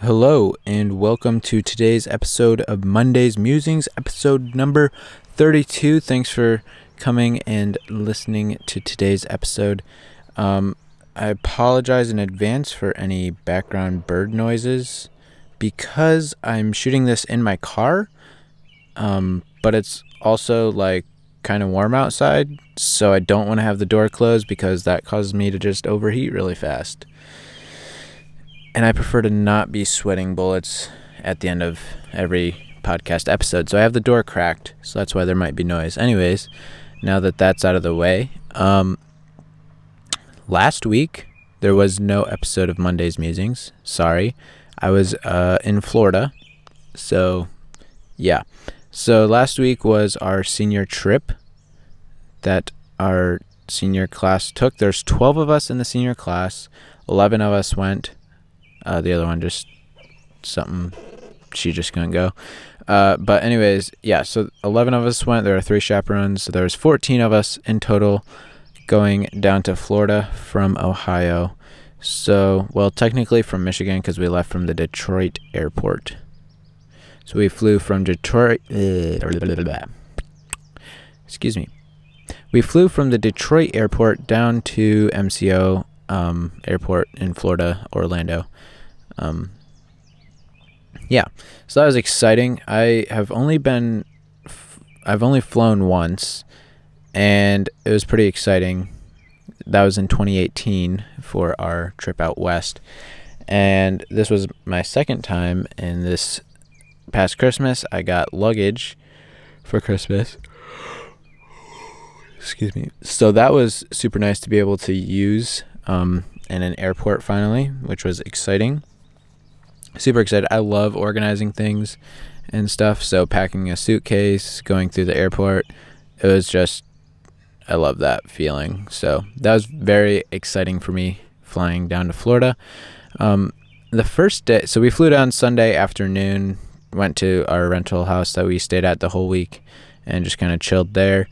Hello, and welcome to today's episode of Monday's Musings, episode number 32. Thanks for coming and listening to today's episode. Um, I apologize in advance for any background bird noises because I'm shooting this in my car, um, but it's also like kind of warm outside, so I don't want to have the door closed because that causes me to just overheat really fast and I prefer to not be sweating bullets at the end of every podcast episode. So I have the door cracked, so that's why there might be noise. Anyways, now that that's out of the way, um, last week there was no episode of Monday's Musings. Sorry, I was uh, in Florida, so yeah. So last week was our senior trip that our senior class took. There's 12 of us in the senior class. 11 of us went uh, the other one just something she just couldn't go. Uh, but anyways, yeah. So eleven of us went. There are three chaperones. So there was fourteen of us in total going down to Florida from Ohio. So well, technically from Michigan because we left from the Detroit airport. So we flew from Detroit. Uh, excuse me. We flew from the Detroit airport down to MCO um, airport in Florida, Orlando. Um, yeah, so that was exciting. I have only been, f- I've only flown once, and it was pretty exciting. That was in 2018 for our trip out west, and this was my second time. And this past Christmas, I got luggage for Christmas. Excuse me. So that was super nice to be able to use um, in an airport finally, which was exciting super excited. I love organizing things and stuff. So packing a suitcase, going through the airport, it was just I love that feeling. So that was very exciting for me flying down to Florida. Um, the first day, so we flew down Sunday afternoon, went to our rental house that we stayed at the whole week, and just kind of chilled there.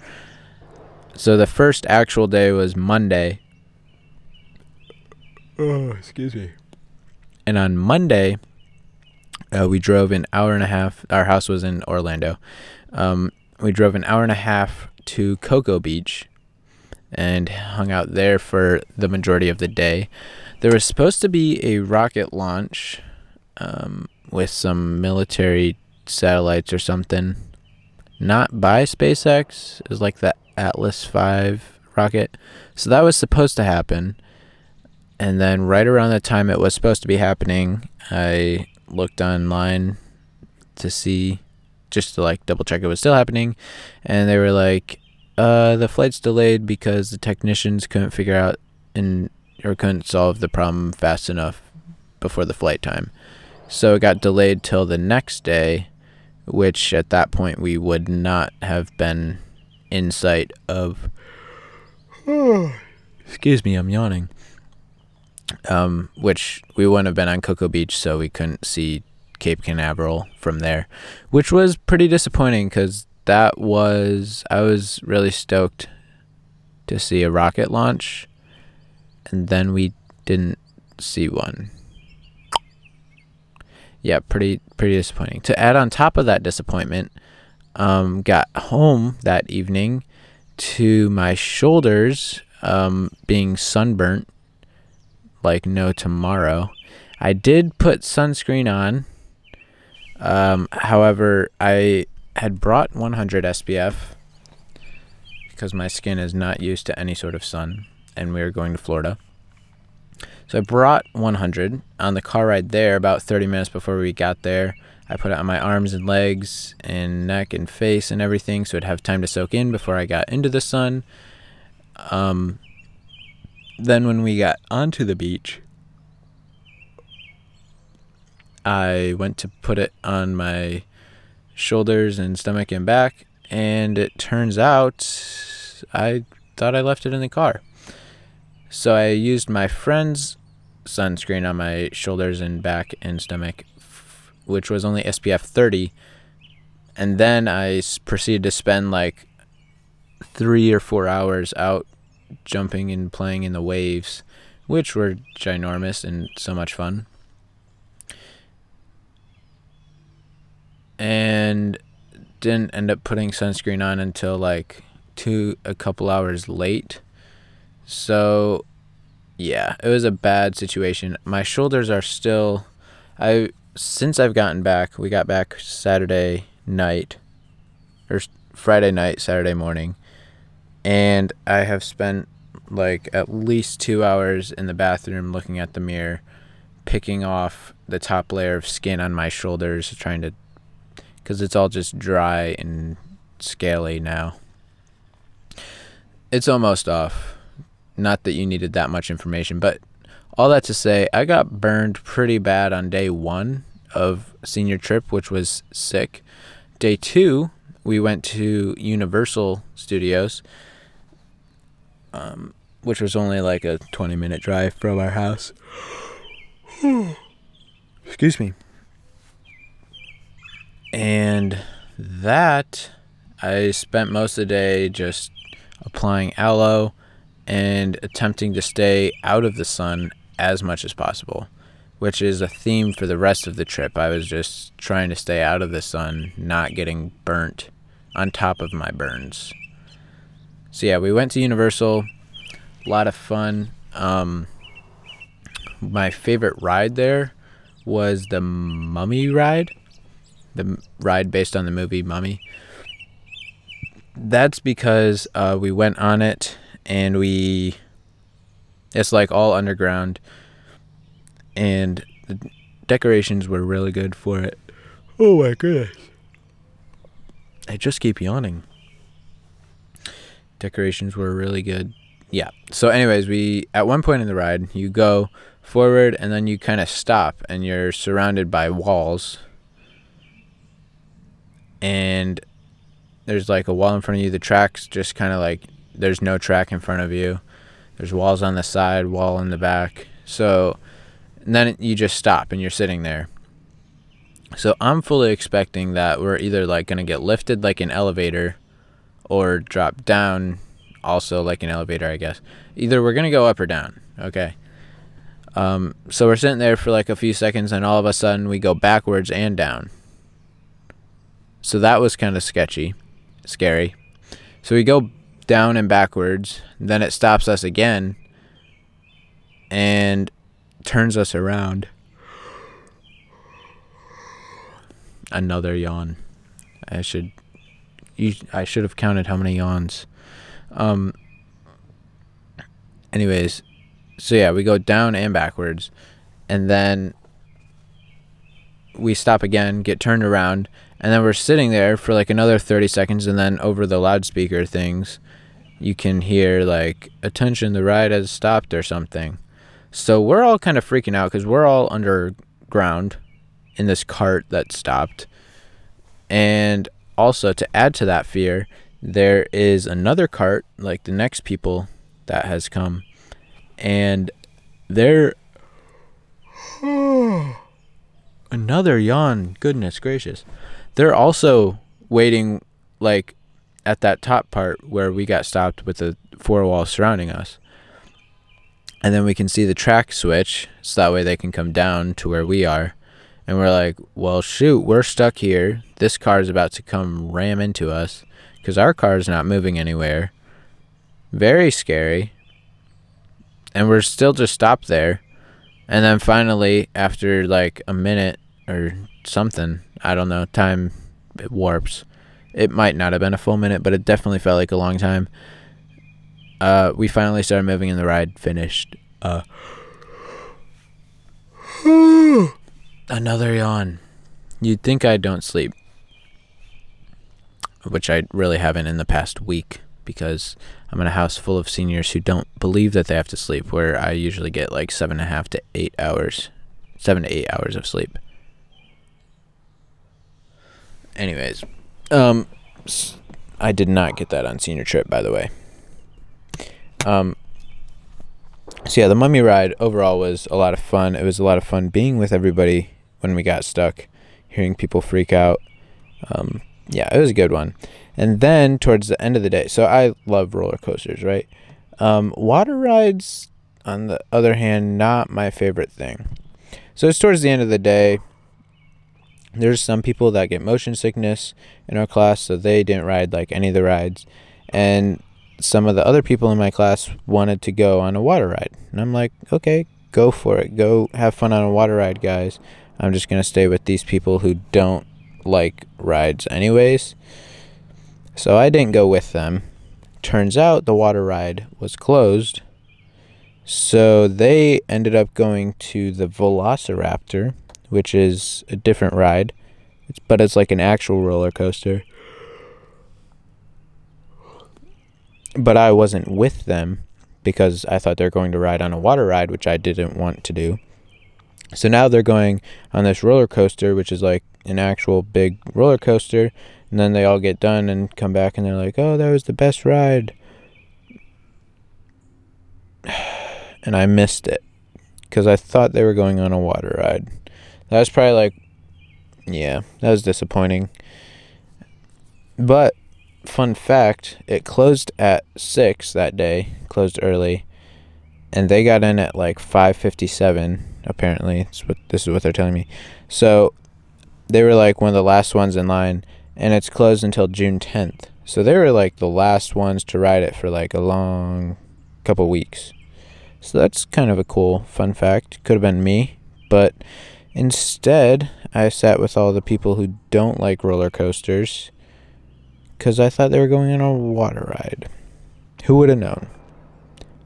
So the first actual day was Monday. Oh, excuse me. And on Monday, uh, we drove an hour and a half. Our house was in Orlando. Um, we drove an hour and a half to Cocoa Beach and hung out there for the majority of the day. There was supposed to be a rocket launch um, with some military satellites or something. Not by SpaceX. It was like the Atlas V rocket. So that was supposed to happen. And then right around the time it was supposed to be happening, I looked online to see just to like double check it was still happening. And they were like uh the flight's delayed because the technicians couldn't figure out and or couldn't solve the problem fast enough before the flight time. So it got delayed till the next day which at that point we would not have been in sight of. Excuse me i'm yawning um, which we wouldn't have been on Cocoa Beach, so we couldn't see Cape Canaveral from there, which was pretty disappointing because that was I was really stoked to see a rocket launch, and then we didn't see one. Yeah, pretty pretty disappointing. To add on top of that disappointment, um, got home that evening to my shoulders um, being sunburnt like no tomorrow. I did put sunscreen on. Um, however, I had brought 100 SPF because my skin is not used to any sort of sun, and we were going to Florida. So I brought 100 on the car ride there about 30 minutes before we got there. I put it on my arms and legs and neck and face and everything so it'd have time to soak in before I got into the sun. Um, then when we got onto the beach, I went to put it on my shoulders and stomach and back, and it turns out I thought I left it in the car. So I used my friend's sunscreen on my shoulders and back and stomach, which was only SPF 30. And then I proceeded to spend like three or four hours out jumping and playing in the waves, which were ginormous and so much fun. and didn't end up putting sunscreen on until like two a couple hours late. So yeah, it was a bad situation. My shoulders are still I since I've gotten back, we got back Saturday night or Friday night, Saturday morning, and I have spent like at least 2 hours in the bathroom looking at the mirror, picking off the top layer of skin on my shoulders trying to cuz it's all just dry and scaly now. It's almost off. Not that you needed that much information, but all that to say, I got burned pretty bad on day one of senior trip, which was sick. Day two, we went to Universal Studios, um, which was only like a 20 minute drive from our house. Excuse me. And that, I spent most of the day just applying aloe and attempting to stay out of the sun as much as possible, which is a theme for the rest of the trip. I was just trying to stay out of the sun, not getting burnt on top of my burns. So, yeah, we went to Universal, a lot of fun. Um, my favorite ride there was the Mummy ride, the ride based on the movie Mummy. That's because uh, we went on it and we it's like all underground. And the decorations were really good for it. Oh my goodness. I just keep yawning decorations were really good yeah so anyways we at one point in the ride you go forward and then you kind of stop and you're surrounded by walls and there's like a wall in front of you the tracks just kind of like there's no track in front of you. There's walls on the side, wall in the back. So and then you just stop and you're sitting there. So I'm fully expecting that we're either like going to get lifted like an elevator or drop down also like an elevator, I guess. Either we're going to go up or down. Okay. Um, so we're sitting there for like a few seconds and all of a sudden we go backwards and down. So that was kind of sketchy, scary. So we go down and backwards. Then it stops us again and turns us around. Another yawn. I should you I should have counted how many yawns. Um anyways, so yeah, we go down and backwards and then we stop again, get turned around, and then we're sitting there for like another 30 seconds and then over the loudspeaker things you can hear like attention the ride has stopped or something so we're all kind of freaking out because we're all underground in this cart that stopped and also to add to that fear there is another cart like the next people that has come and they're another yawn goodness gracious they're also waiting like at that top part where we got stopped with the four walls surrounding us. And then we can see the track switch so that way they can come down to where we are. And we're like, well, shoot, we're stuck here. This car is about to come ram into us because our car is not moving anywhere. Very scary. And we're still just stopped there. And then finally, after like a minute or something, I don't know, time it warps it might not have been a full minute, but it definitely felt like a long time. Uh, we finally started moving and the ride finished. Uh, another yawn. You'd think I don't sleep, which I really haven't in the past week because I'm in a house full of seniors who don't believe that they have to sleep, where I usually get like seven and a half to eight hours, seven to eight hours of sleep. Anyways, um, I did not get that on senior trip, by the way. Um, so yeah, the mummy ride overall was a lot of fun. It was a lot of fun being with everybody when we got stuck, hearing people freak out. Um, yeah, it was a good one. And then towards the end of the day, so I love roller coasters, right? Um, water rides, on the other hand, not my favorite thing. So it's towards the end of the day. there's some people that get motion sickness in our class, so they didn't ride like any of the rides. And some of the other people in my class wanted to go on a water ride. And I'm like, okay, go for it. Go have fun on a water ride, guys. I'm just going to stay with these people who don't like rides, anyways. So I didn't go with them. Turns out the water ride was closed. So they ended up going to the Velociraptor which is a different ride, but it's like an actual roller coaster. But I wasn't with them because I thought they're going to ride on a water ride, which I didn't want to do. So now they're going on this roller coaster, which is like an actual big roller coaster. And then they all get done and come back and they're like, oh, that was the best ride. And I missed it because I thought they were going on a water ride. That was probably like, yeah, that was disappointing. But fun fact, it closed at six that day, closed early, and they got in at like five fifty seven. Apparently, it's what this is what they're telling me. So they were like one of the last ones in line, and it's closed until June tenth. So they were like the last ones to ride it for like a long couple weeks. So that's kind of a cool fun fact. Could have been me, but Instead, I sat with all the people who don't like roller coasters because I thought they were going on a water ride. Who would have known?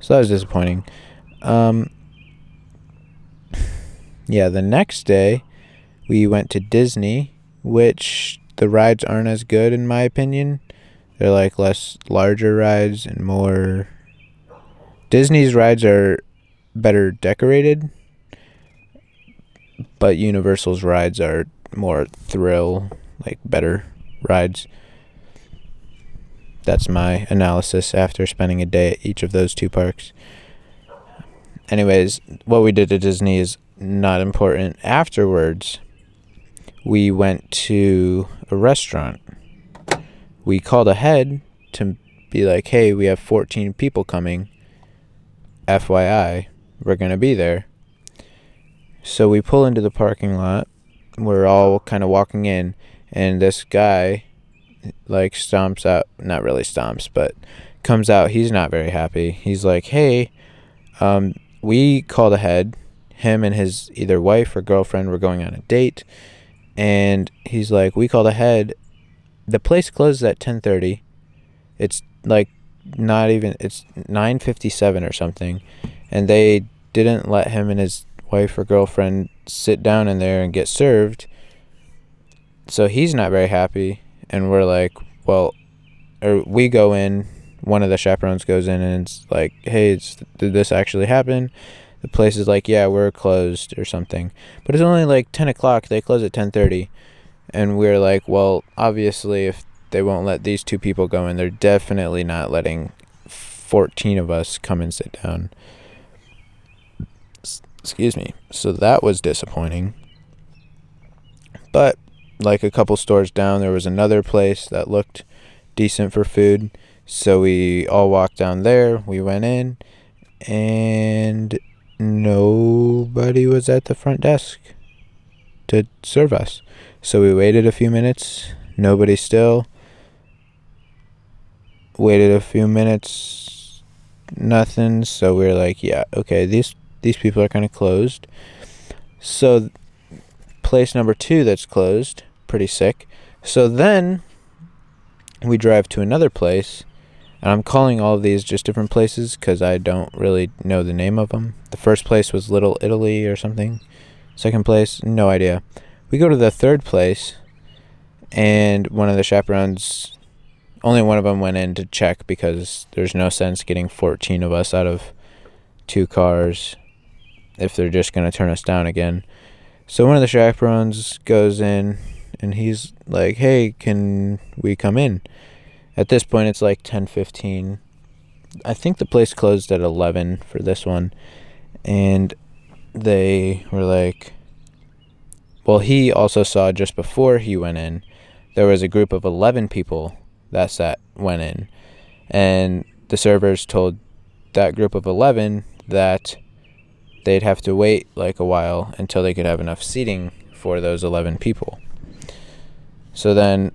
So that was disappointing. Um, yeah, the next day we went to Disney, which the rides aren't as good in my opinion. They're like less larger rides and more. Disney's rides are better decorated but Universal's rides are more thrill, like better rides. That's my analysis after spending a day at each of those two parks. Anyways, what we did at Disney is not important. Afterwards, we went to a restaurant. We called ahead to be like, hey, we have 14 people coming. FYI, we're going to be there. So we pull into the parking lot. We're all kind of walking in, and this guy, like, stomps out. Not really stomps, but comes out. He's not very happy. He's like, hey, um, we called ahead. Him and his either wife or girlfriend were going on a date. And he's like, we called ahead. The place closes at 10:30. It's like not even it's 9:57 or something and they didn't let him and his wife or girlfriend sit down in there and get served. So he's not very happy. And we're like, well, or we go in, one of the chaperones goes in and it's like, hey, it's, did this actually happen? The place is like, yeah, we're closed or something. But it's only like 10 o'clock. They close at 10.30. And we're like, well, obviously, if they won't let these two people go in, they're definitely not letting 14 of us come and sit down. Excuse me. So that was disappointing. But like a couple stores down, there was another place that looked decent for food. So we all walked down there. We went in, and nobody was at the front desk to serve us. So we waited a few minutes. Nobody still. Waited a few minutes. Nothing. So we are like, yeah, okay, these these people are kind of closed. So, place number two that's closed, pretty sick. So then we drive to another place, and I'm calling all of these just different places because I don't really know the name of them. The first place was Little Italy or something. Second place, no idea. We go to the third place, and one of the chaperones, only one of them went in to check because there's no sense getting 14 of us out of two cars if they're just going to turn us down again. So one of the chaperones goes in and he's like, "Hey, can we come in?" At this point it's like 10:15. I think the place closed at 11 for this one. And they were like well, he also saw just before he went in, there was a group of 11 people that sat went in. And the servers told that group of 11 that they'd have to wait like a while until they could have enough seating for those 11 people. So then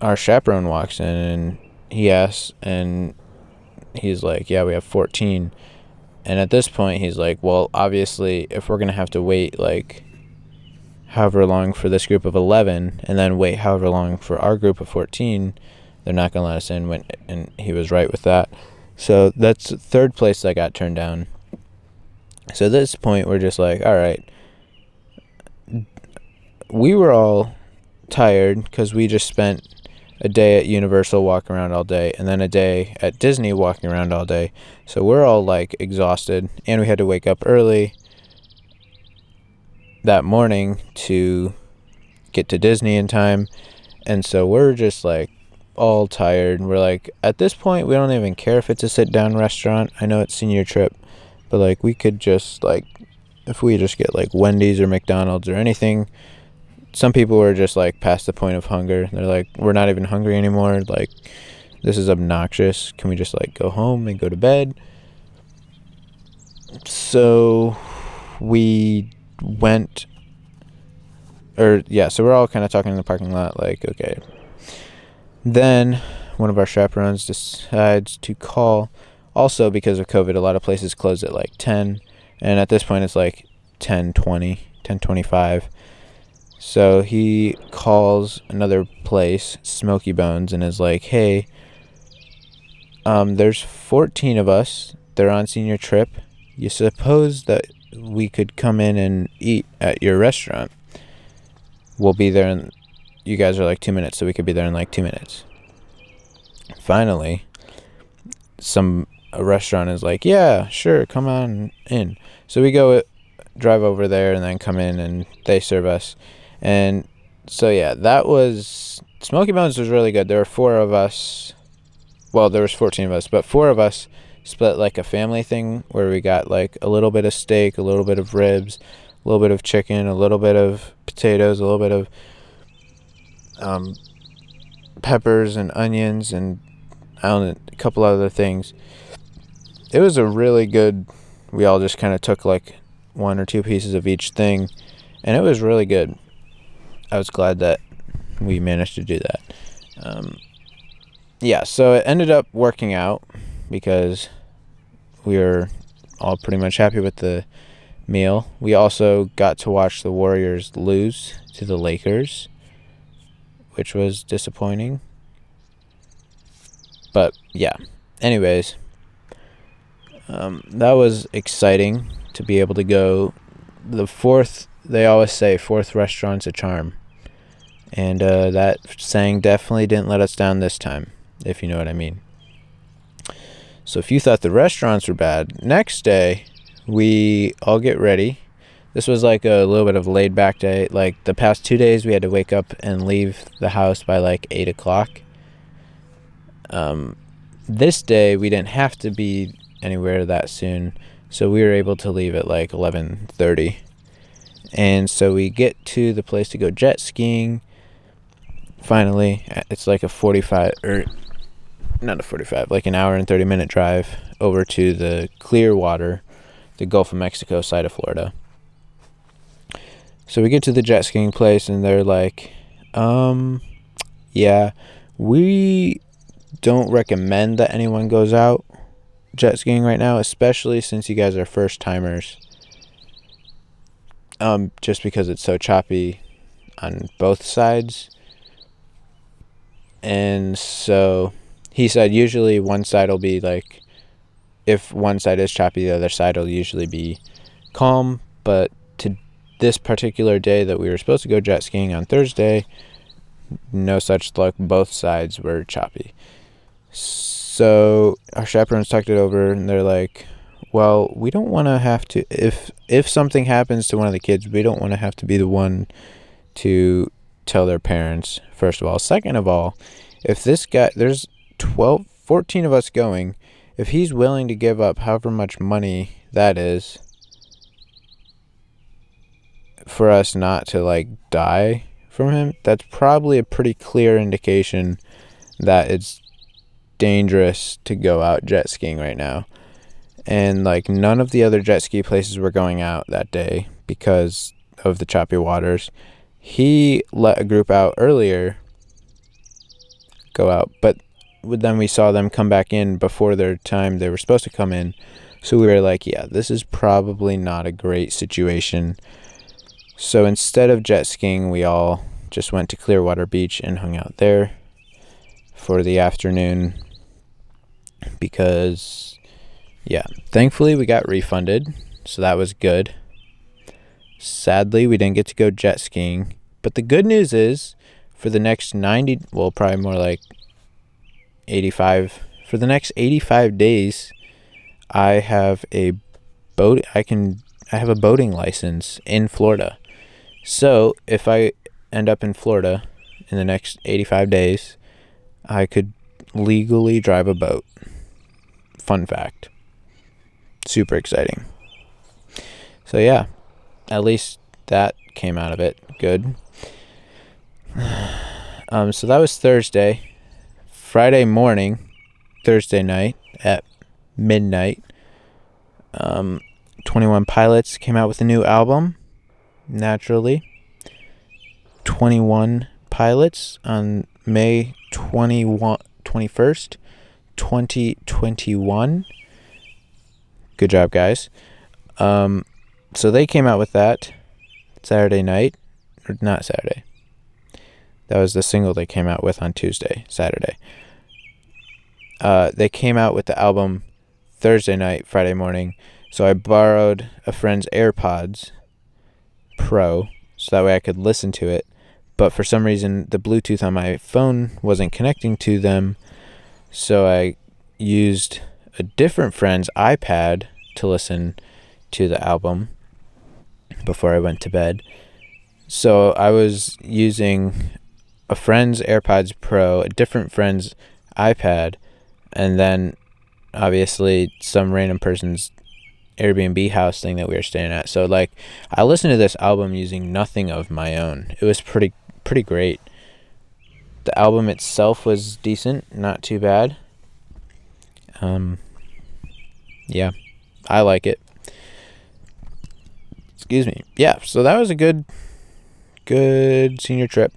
our chaperone walks in and he asks, and he's like, Yeah, we have 14. And at this point, he's like, Well, obviously, if we're going to have to wait like however long for this group of 11 and then wait however long for our group of 14, they're not going to let us in. When, and he was right with that. So that's third place I got turned down. So at this point, we're just like, All right. We were all tired because we just spent a day at Universal walking around all day, and then a day at Disney walking around all day. So we're all like exhausted, and we had to wake up early that morning to get to Disney in time. And so we're just like all tired. We're like, at this point, we don't even care if it's a sit down restaurant. I know it's senior trip, but like, we could just like, if we just get like Wendy's or McDonald's or anything some people were just like past the point of hunger. They're like, we're not even hungry anymore. Like, this is obnoxious. Can we just like go home and go to bed? So we went, or yeah, so we're all kind of talking in the parking lot, like, okay. Then one of our chaperones decides to call. Also, because of COVID, a lot of places close at like 10, and at this point, it's like 10 20, 10 25 so he calls another place, Smokey Bones, and is like, "Hey, um, there's 14 of us. They're on senior trip. You suppose that we could come in and eat at your restaurant? We'll be there, and you guys are like two minutes, so we could be there in like two minutes." Finally, some a restaurant is like, "Yeah, sure, come on in." So we go drive over there and then come in, and they serve us and so yeah, that was Smokey Bones was really good. There were four of us. Well, there was 14 of us, but four of us split like a family thing where we got like a little bit of steak, a little bit of ribs, a little bit of chicken, a little bit of potatoes, a little bit of um, peppers and onions and I don't know, a couple other things. It was a really good. We all just kind of took like one or two pieces of each thing, and it was really good. I was glad that we managed to do that. Um, yeah, so it ended up working out because we were all pretty much happy with the meal. We also got to watch the Warriors lose to the Lakers, which was disappointing. But yeah, anyways, um, that was exciting to be able to go. The fourth, they always say, fourth restaurant's a charm. And uh, that saying definitely didn't let us down this time, if you know what I mean. So if you thought the restaurants were bad, next day we all get ready. This was like a little bit of a laid back day. Like the past two days, we had to wake up and leave the house by like eight o'clock. Um, this day we didn't have to be anywhere that soon, so we were able to leave at like eleven thirty. And so we get to the place to go jet skiing finally it's like a 45 or not a 45 like an hour and 30 minute drive over to the clearwater the gulf of mexico side of florida. So we get to the jet skiing place and they're like um yeah we don't recommend that anyone goes out jet skiing right now especially since you guys are first timers. Um just because it's so choppy on both sides and so he said usually one side will be like if one side is choppy the other side will usually be calm. But to this particular day that we were supposed to go jet skiing on thursday no such luck. Both sides were choppy. So our chaperones talked it over and they're like well we don't want to have to if if something happens to one of the kids we don't want to have to be the one to tell their parents, first of all. Second of all, if this guy, there's 12, 14 of us going, if he's willing to give up however much money that is for us not to like die from him, that's probably a pretty clear indication that it's dangerous to go out jet skiing right now. And like none of the other jet ski places were going out that day because of the choppy waters he let a group out earlier go out, but then we saw them come back in before their time they were supposed to come in. So we were like, yeah, this is probably not a great situation. So instead of jet skiing, we all just went to Clearwater Beach and hung out there for the afternoon because, yeah, thankfully we got refunded. So that was good. Sadly, we didn't get to go jet skiing. But the good news is for the next 90, well, probably more like 85, for the next 85 days, I have a boat, I can, I have a boating license in Florida. So if I end up in Florida in the next 85 days, I could legally drive a boat. Fun fact. Super exciting. So, yeah, at least that came out of it good. Um, so that was Thursday. Friday morning, Thursday night at midnight, um, 21 Pilots came out with a new album, naturally. 21 Pilots on May 21, 21st, 2021. Good job, guys. Um, so they came out with that Saturday night, or not Saturday. That was the single they came out with on Tuesday, Saturday. Uh, they came out with the album Thursday night, Friday morning. So I borrowed a friend's AirPods Pro so that way I could listen to it. But for some reason, the Bluetooth on my phone wasn't connecting to them. So I used a different friend's iPad to listen to the album before I went to bed. So I was using a friend's AirPods Pro, a different friend's iPad, and then obviously some random person's Airbnb house thing that we were staying at. So like I listened to this album using nothing of my own. It was pretty pretty great. The album itself was decent, not too bad. Um yeah. I like it. Excuse me. Yeah, so that was a good good senior trip.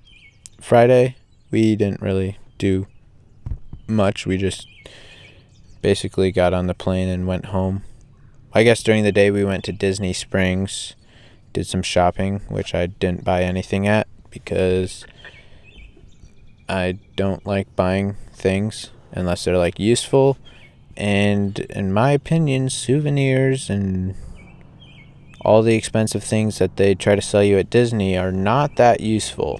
Friday, we didn't really do much. We just basically got on the plane and went home. I guess during the day we went to Disney Springs, did some shopping, which I didn't buy anything at because I don't like buying things unless they're like useful. And in my opinion, souvenirs and all the expensive things that they try to sell you at Disney are not that useful.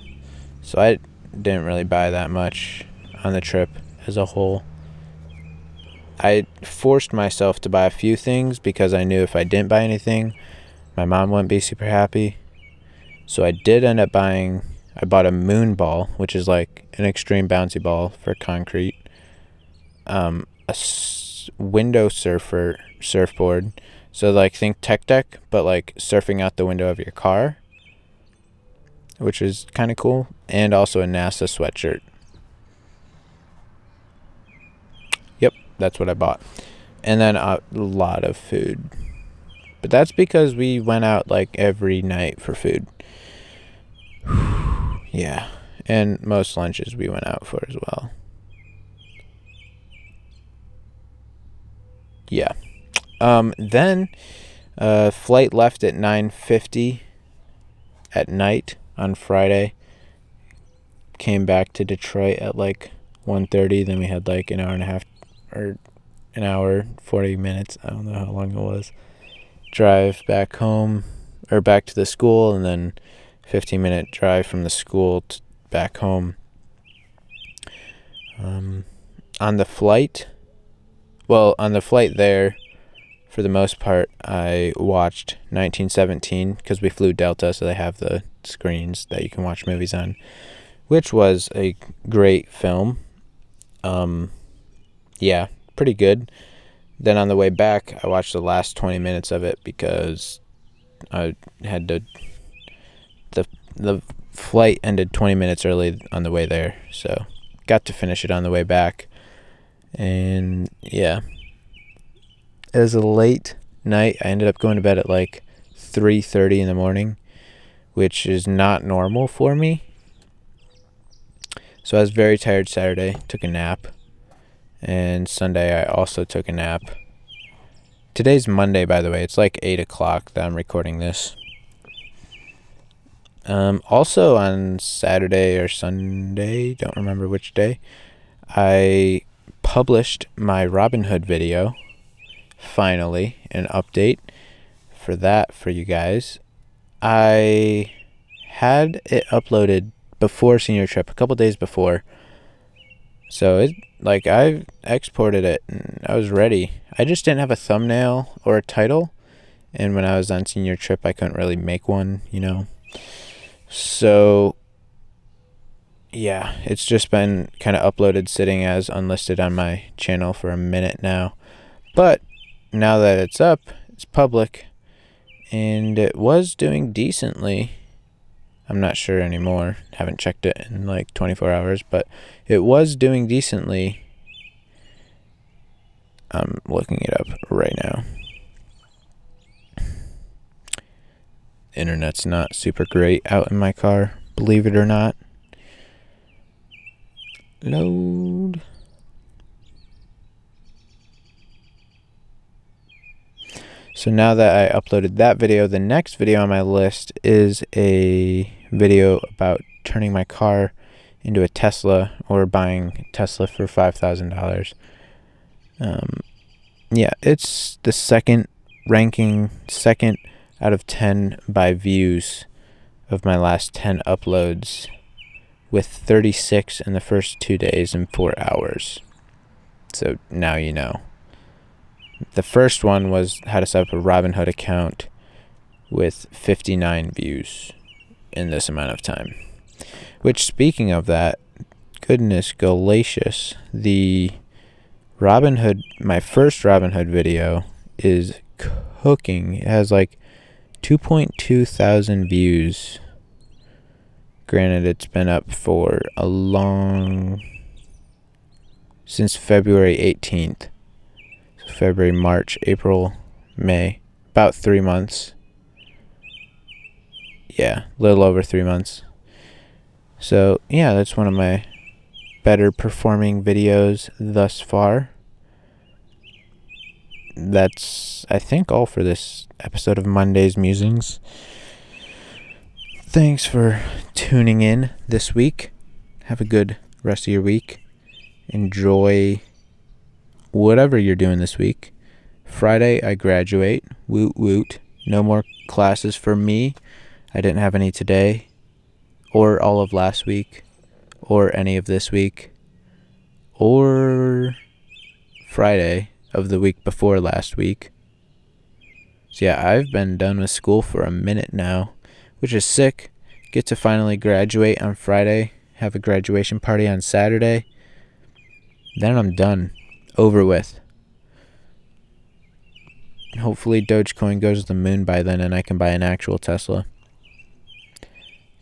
So I didn't really buy that much on the trip as a whole. I forced myself to buy a few things because I knew if I didn't buy anything, my mom wouldn't be super happy. So I did end up buying I bought a moon ball, which is like an extreme bouncy ball for concrete. Um, a s- window surfer surfboard. So like think tech deck, but like surfing out the window of your car which is kind of cool, and also a NASA sweatshirt. Yep, that's what I bought. And then a lot of food. But that's because we went out like every night for food. yeah. And most lunches we went out for as well. Yeah. Um, then uh, flight left at 9:50 at night on Friday. Came back to Detroit at like 1:30. Then we had like an hour and a half, or an hour 40 minutes. I don't know how long it was. Drive back home, or back to the school, and then 15 minute drive from the school to back home. Um, on the flight, well, on the flight there, for the most part, I watched 1917 because we flew Delta, so they have the screens that you can watch movies on, which was a great film. Um, yeah, pretty good. Then on the way back, I watched the last 20 minutes of it because I had to. The, the flight ended 20 minutes early on the way there, so got to finish it on the way back. And yeah, it was a late night. I ended up going to bed at like 3:30 in the morning which is not normal for me. So I was very tired Saturday, took a nap. And Sunday I also took a nap. Today's Monday, by the way. It's like 8 o'clock that I'm recording this. Um, also on Saturday or Sunday, don't remember which day, I published my Robinhood video. Finally, an update for that for you guys. I had it uploaded before senior trip, a couple days before. So it like I exported it and I was ready. I just didn't have a thumbnail or a title. And when I was on senior trip, I couldn't really make one, you know. So yeah, it's just been kind of uploaded sitting as unlisted on my channel for a minute now. But now that it's up, it's public and it was doing decently. I'm not sure anymore. Haven't checked it in like 24 hours, but it was doing decently. I'm looking it up right now. Internet's not super great out in my car, believe it or not. Load. So now that I uploaded that video, the next video on my list is a video about turning my car into a Tesla or buying Tesla for $5,000. Um, yeah, it's the second ranking, second out of 10 by views of my last 10 uploads, with 36 in the first two days and four hours. So now you know. The first one was how to set up a Robinhood account with 59 views in this amount of time. Which, speaking of that, goodness gracious, the Robinhood, my first Robinhood video is cooking. It has like 2.2 thousand views. Granted, it's been up for a long. since February 18th. February, March, April, May. About three months. Yeah, a little over three months. So, yeah, that's one of my better performing videos thus far. That's, I think, all for this episode of Monday's Musings. Thanks for tuning in this week. Have a good rest of your week. Enjoy whatever you're doing this week. Friday, I graduate. Woot woot. No more classes for me. I didn't have any today, or all of last week, or any of this week, or Friday of the week before last week. So, yeah, I've been done with school for a minute now, which is sick. Get to finally graduate on Friday, have a graduation party on Saturday. Then I'm done over with. Hopefully, Dogecoin goes to the moon by then and I can buy an actual Tesla.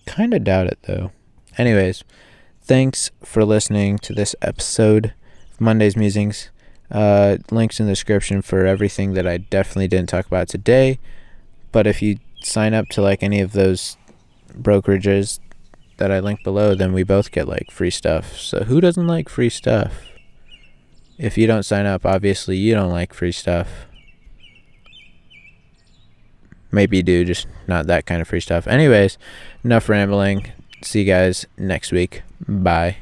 Kind of doubt it though. Anyways, thanks for listening to this episode of Monday's Musings. Uh, links in the description for everything that I definitely didn't talk about today. But if you sign up to like any of those brokerages that I link below, then we both get like free stuff. So who doesn't like free stuff? If you don't sign up, obviously you don't like free stuff. Maybe you do, just not that kind of free stuff. Anyways, enough rambling. See you guys next week. Bye.